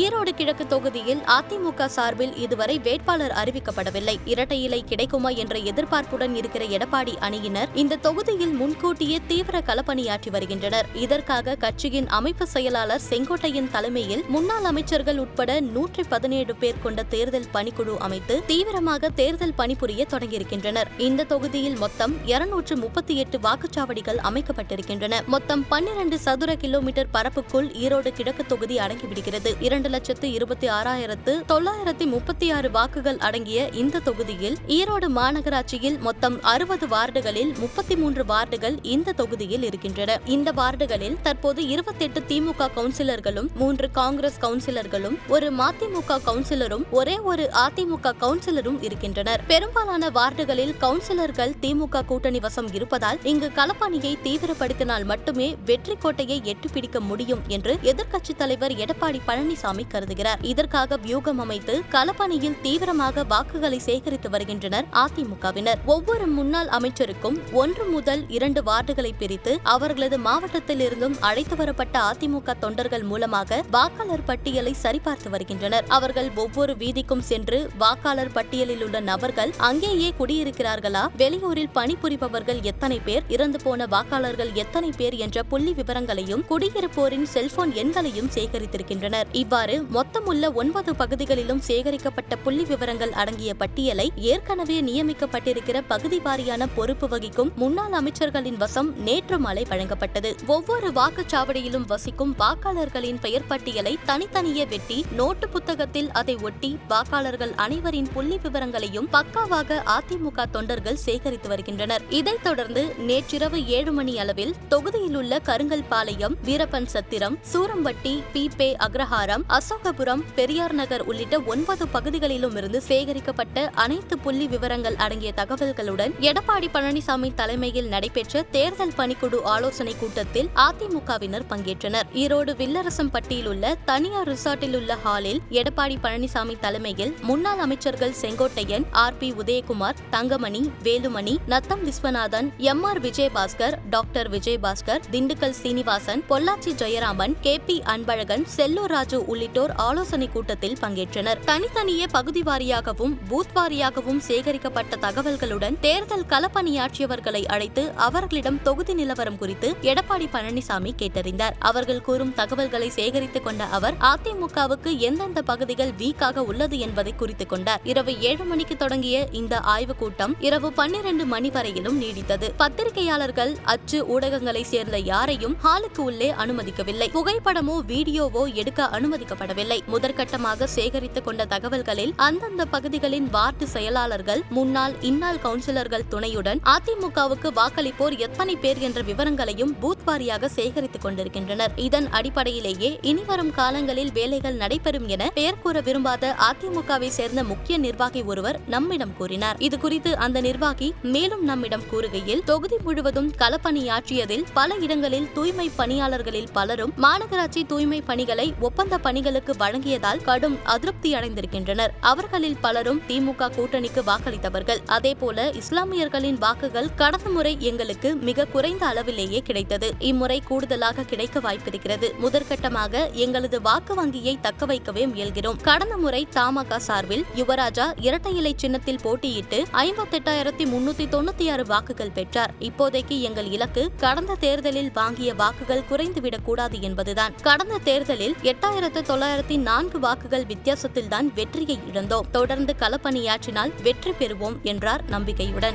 ஈரோடு கிழக்கு தொகுதியில் அதிமுக சார்பில் இதுவரை வேட்பாளர் அறிவிக்கப்படவில்லை. இரட்டை இலை கிடைக்குமா என்ற எதிர்பார்ப்புடன் இருக்கிற எடப்பாடி அணியினர் இந்த தொகுதியில் முன்கூட்டியே தீவிர களப்பணியாற்றி வருகின்றனர். இதற்காக கட்சியின் அமைப்பு செயலாளர் செங்கோட்டையின் தலைமையில் முன்னாள் அமைச்சர்கள் உட்பட நூற்றி பதினேழு பேர் கொண்ட தேர்தல் பணிக்குழு அமைத்து தீவிரமாக தேர்தல் பணிபுரிய தொடங்கியிருக்கின்றனர். இந்த தொகுதியில் மொத்தம் இருநூற்று முப்பத்தி எட்டு வாக்குச்சாவடிகள் அமைக்கப்பட்டிருக்கின்றன. மொத்தம் பன்னிரண்டு சதுர கிலோமீட்டர் பரப்புக்குள் ஈரோடு கிழக்கு தொகுதி அடங்கிவிடுகிறது. இரண்டு லட்சத்து இருபத்தி ஆறாயிரத்து தொள்ளாயிரத்தி முப்பத்தி ஆறு வாக்குகள் அடங்கிய இந்த தொகுதியில் ஈரோடு மாநகராட்சியில் மொத்தம் அறுபது வார்டுகளில் முப்பத்தி மூன்று வார்டுகள் இந்த தொகுதியில் இருக்கின்றன. இந்த வார்டுகளில் தற்போது இருபத்தெட்டு திமுக கவுன்சிலர்களும் மூன்று காங்கிரஸ் கவுன்சிலர்களும் ஒரு மதிமுக கவுன்சிலரும் ஒரே ஒரு அதிமுக கவுன்சிலரும் இருக்கின்றனர். பெரும்பாலான வார்டுகளில் கவுன்சிலர்கள் திமுக கூட்டணி வசம் இருப்பதால் இங்கு களப்பணியை தீவிரப்படுத்தினால் மட்டுமே வெற்றி கோட்டையை எட்டுப்பிடிக்க முடியும் என்று எதிர்க்கட்சித் தலைவர் எடப்பாடி பழனிசாமி கருதுகிறார். இதற்காக வியூகம் அமைத்து களப்பணியில் தீவிரமாக வாக்குகளை சேகரித்து வருகின்றனர் அதிமுகவினர். ஒவ்வொரு முன்னாள் அமைச்சருக்கும் ஒன்று முதல் இரண்டு வார்டுகளை பிரித்து அவர்களது மாவட்டத்தில் இருந்தும் அழைத்து வரப்பட்ட அதிமுக தொண்டர்கள் மூலமாக வாக்காளர் பட்டியலை சரிபார்த்து வருகின்றனர். அவர்கள் ஒவ்வொரு வீதிக்கும் சென்று வாக்காளர் பட்டியலில் உள்ள நபர்கள் அங்கேயே குடியிருக்கிறார்களா? வெளியூரில் பணிபுரிபவர்கள் எத்தனை பேர்? இறந்து போன வாக்காளர்கள் எத்தனை பேர்? என்ற புள்ளி விவரங்களையும் குடியிருப்போரின் செல்போன் எண்களையும் சேகரித்திருக்கின்றனர். இவ்வாறு மொத்தமுள்ள ஒன்பது பகுதிகளிலும் சேகரிக்கப்பட்ட புள்ளி விவரங்கள் அடங்கிய பட்டியலை ஏற்கனவே நியமிக்கப்பட்டிருக்கிற பகுதி வாரியான பொறுப்பு வகிக்கும் முன்னாள் அமைச்சர்களின் வசம் நேற்று மாலை வழங்கப்பட்டது. ஒவ்வொரு வாக்குச்சாவடியிலும் வசிக்கும் வாக்காளர்களின் பெயர் பட்டியலை தனித்தனியே வெட்டி நோட்டு புத்தகத்தில் அதை ஒட்டி வாக்காளர்கள் அனைவரின் புள்ளி விவரங்களையும் பக்காவாக அதிமுக தொண்டர்கள் சேகரித்து வருகின்றனர். இதைத் தொடர்ந்து நேற்றிரவு ஏழு மணி அளவில் தொகுதியில் உள்ள கருங்கல்பாளையம் வீரப்பன் சத்திரம் சூரம்பட்டி பீபே அக்ரஹாரம் அசோகபுரம் பெரியார் நகர் உள்ளிட்ட ஒன்பது பகுதிகளிலும் இருந்து சேகரிக்கப்பட்ட அனைத்து புள்ளி விவரங்கள் அடங்கிய தகவல்களுடன் எடப்பாடி பழனிசாமி தலைமையில் நடைபெற்ற தேர்தல் பணிக்குழு ஆலோசனை கூட்டத்தில் அதிமுகவினர் பங்கேற்றனர். ஈரோடு வில்லரசம்பட்டியில் உள்ள தனியார் ரிசார்ட்டில் உள்ள ஹாலில் எடப்பாடி பழனிசாமி தலைமையில் முன்னாள் அமைச்சர்கள் Sengottaiyan R P Udhayakumar Thangamani Velumani Natham Viswanathan M R Vijayabaskar doctor Vijayabaskar Dindigul Sreenivasan Pollachi Jayaraman K P Anbazhagan Sellur Raju உள்ளிட்டோர் ஆலோசனை கூட்டத்தில் பங்கேற்றனர். தனித்தனியே பகுதி வாரியாகவும் பூத் வாரியாகவும் சேகரிக்கப்பட்ட தகவல்களுடன் தேர்தல் களப்பணியாற்றியவர்களை அழைத்து அவர்களிடம் தொகுதி நிலவரம் குறித்து எடப்பாடி பழனிசாமி கேட்டறிந்தார். அவர்கள் கூறும் தகவல்களை சேகரித்துக் கொண்ட அவர் அதிமுகவுக்கு எந்தெந்த பகுதிகள் வீக்காக உள்ளது என்பதை குறித்துக் கொண்டார். இரவு ஏழு மணிக்கு தொடங்கிய இந்த ஆய்வுக் கூட்டம் இரவு பன்னிரண்டு மணி வரையிலும் நீடித்தது. பத்திரிகையாளர்கள் அச்சு ஊடகங்களை சேர்ந்த யாரையும் ஹாலுக்கு உள்ளே அனுமதிக்கவில்லை. புகைப்படமோ வீடியோவோ எடுக்க அனுமதி அனுமதிக்கப்படவில்லை முதற்கட்டமாக சேகரித்துக் கொண்ட தகவல்களில் அந்தந்த பகுதிகளின் வார்டு செயலாளர்கள் முன்னாள் இன்னாள் கவுன்சிலர்கள் துணையுடன் அதிமுகவுக்கு வாக்களிப்போர் எத்தனை பேர் என்ற விவரங்களையும் பூத் வாரியாக சேகரித்துக் கொண்டிருக்கின்றனர். இதன் அடிப்படையிலேயே இனிவரும் காலங்களில் வேலைகள் நடைபெறும் என பெயர் கூற விரும்பாத அதிமுகவை சேர்ந்த முக்கிய நிர்வாகி ஒருவர் நம்மிடம் கூறினார். இதுகுறித்து அந்த நிர்வாகி மேலும் நம்மிடம் கூறுகையில் தொகுதி முழுவதும் களப்பணியாற்றியதில் பல இடங்களில் தூய்மை பணியாளர்களில் பலரும் மாநகராட்சி தூய்மை பணிகளை ஒப்பந்த பணிகளுக்கு வழங்கியதால் கடும் அதிருப்தி அடைந்திருக்கின்றனர். அவர்களில் பலரும் திமுக கூட்டணிக்கு வாக்களித்தவர்கள். அதேபோல இஸ்லாமியர்களின் வாக்குகள் கடந்த முறை எங்களுக்கு மிக குறைந்த அளவிலேயே கிடைத்தது. இம்முறை கூடுதலாக கிடைக்க வாய்ப்பிருக்கிறது. முதற்கட்டமாக எங்களது வாக்கு வங்கியை தக்க வைக்கவே முயல்கிறோம். கடந்த முறை தமாக சார்பில் யுவராஜா இரட்டை இலை சின்னத்தில் போட்டியிட்டு ஐம்பத்தெட்டாயிரத்தி முன்னூத்தி தொண்ணூத்தி ஆறு வாக்குகள் பெற்றார். இப்போதைக்கு எங்கள் இலக்கு கடந்த தேர்தலில் வாங்கிய வாக்குகள் குறைந்துவிடக் கூடாது என்பதுதான். கடந்த தேர்தலில் எட்டாயிரத்து தொள்ளாயிரத்தி நான்கு வாக்குகள் வித்தியாசத்தில்தான் வெற்றியை இழந்தோம். தொடர்ந்து களப்பணியாற்றினால் வெற்றி பெறுவோம் என்றார் நம்பிக்கையுடன்.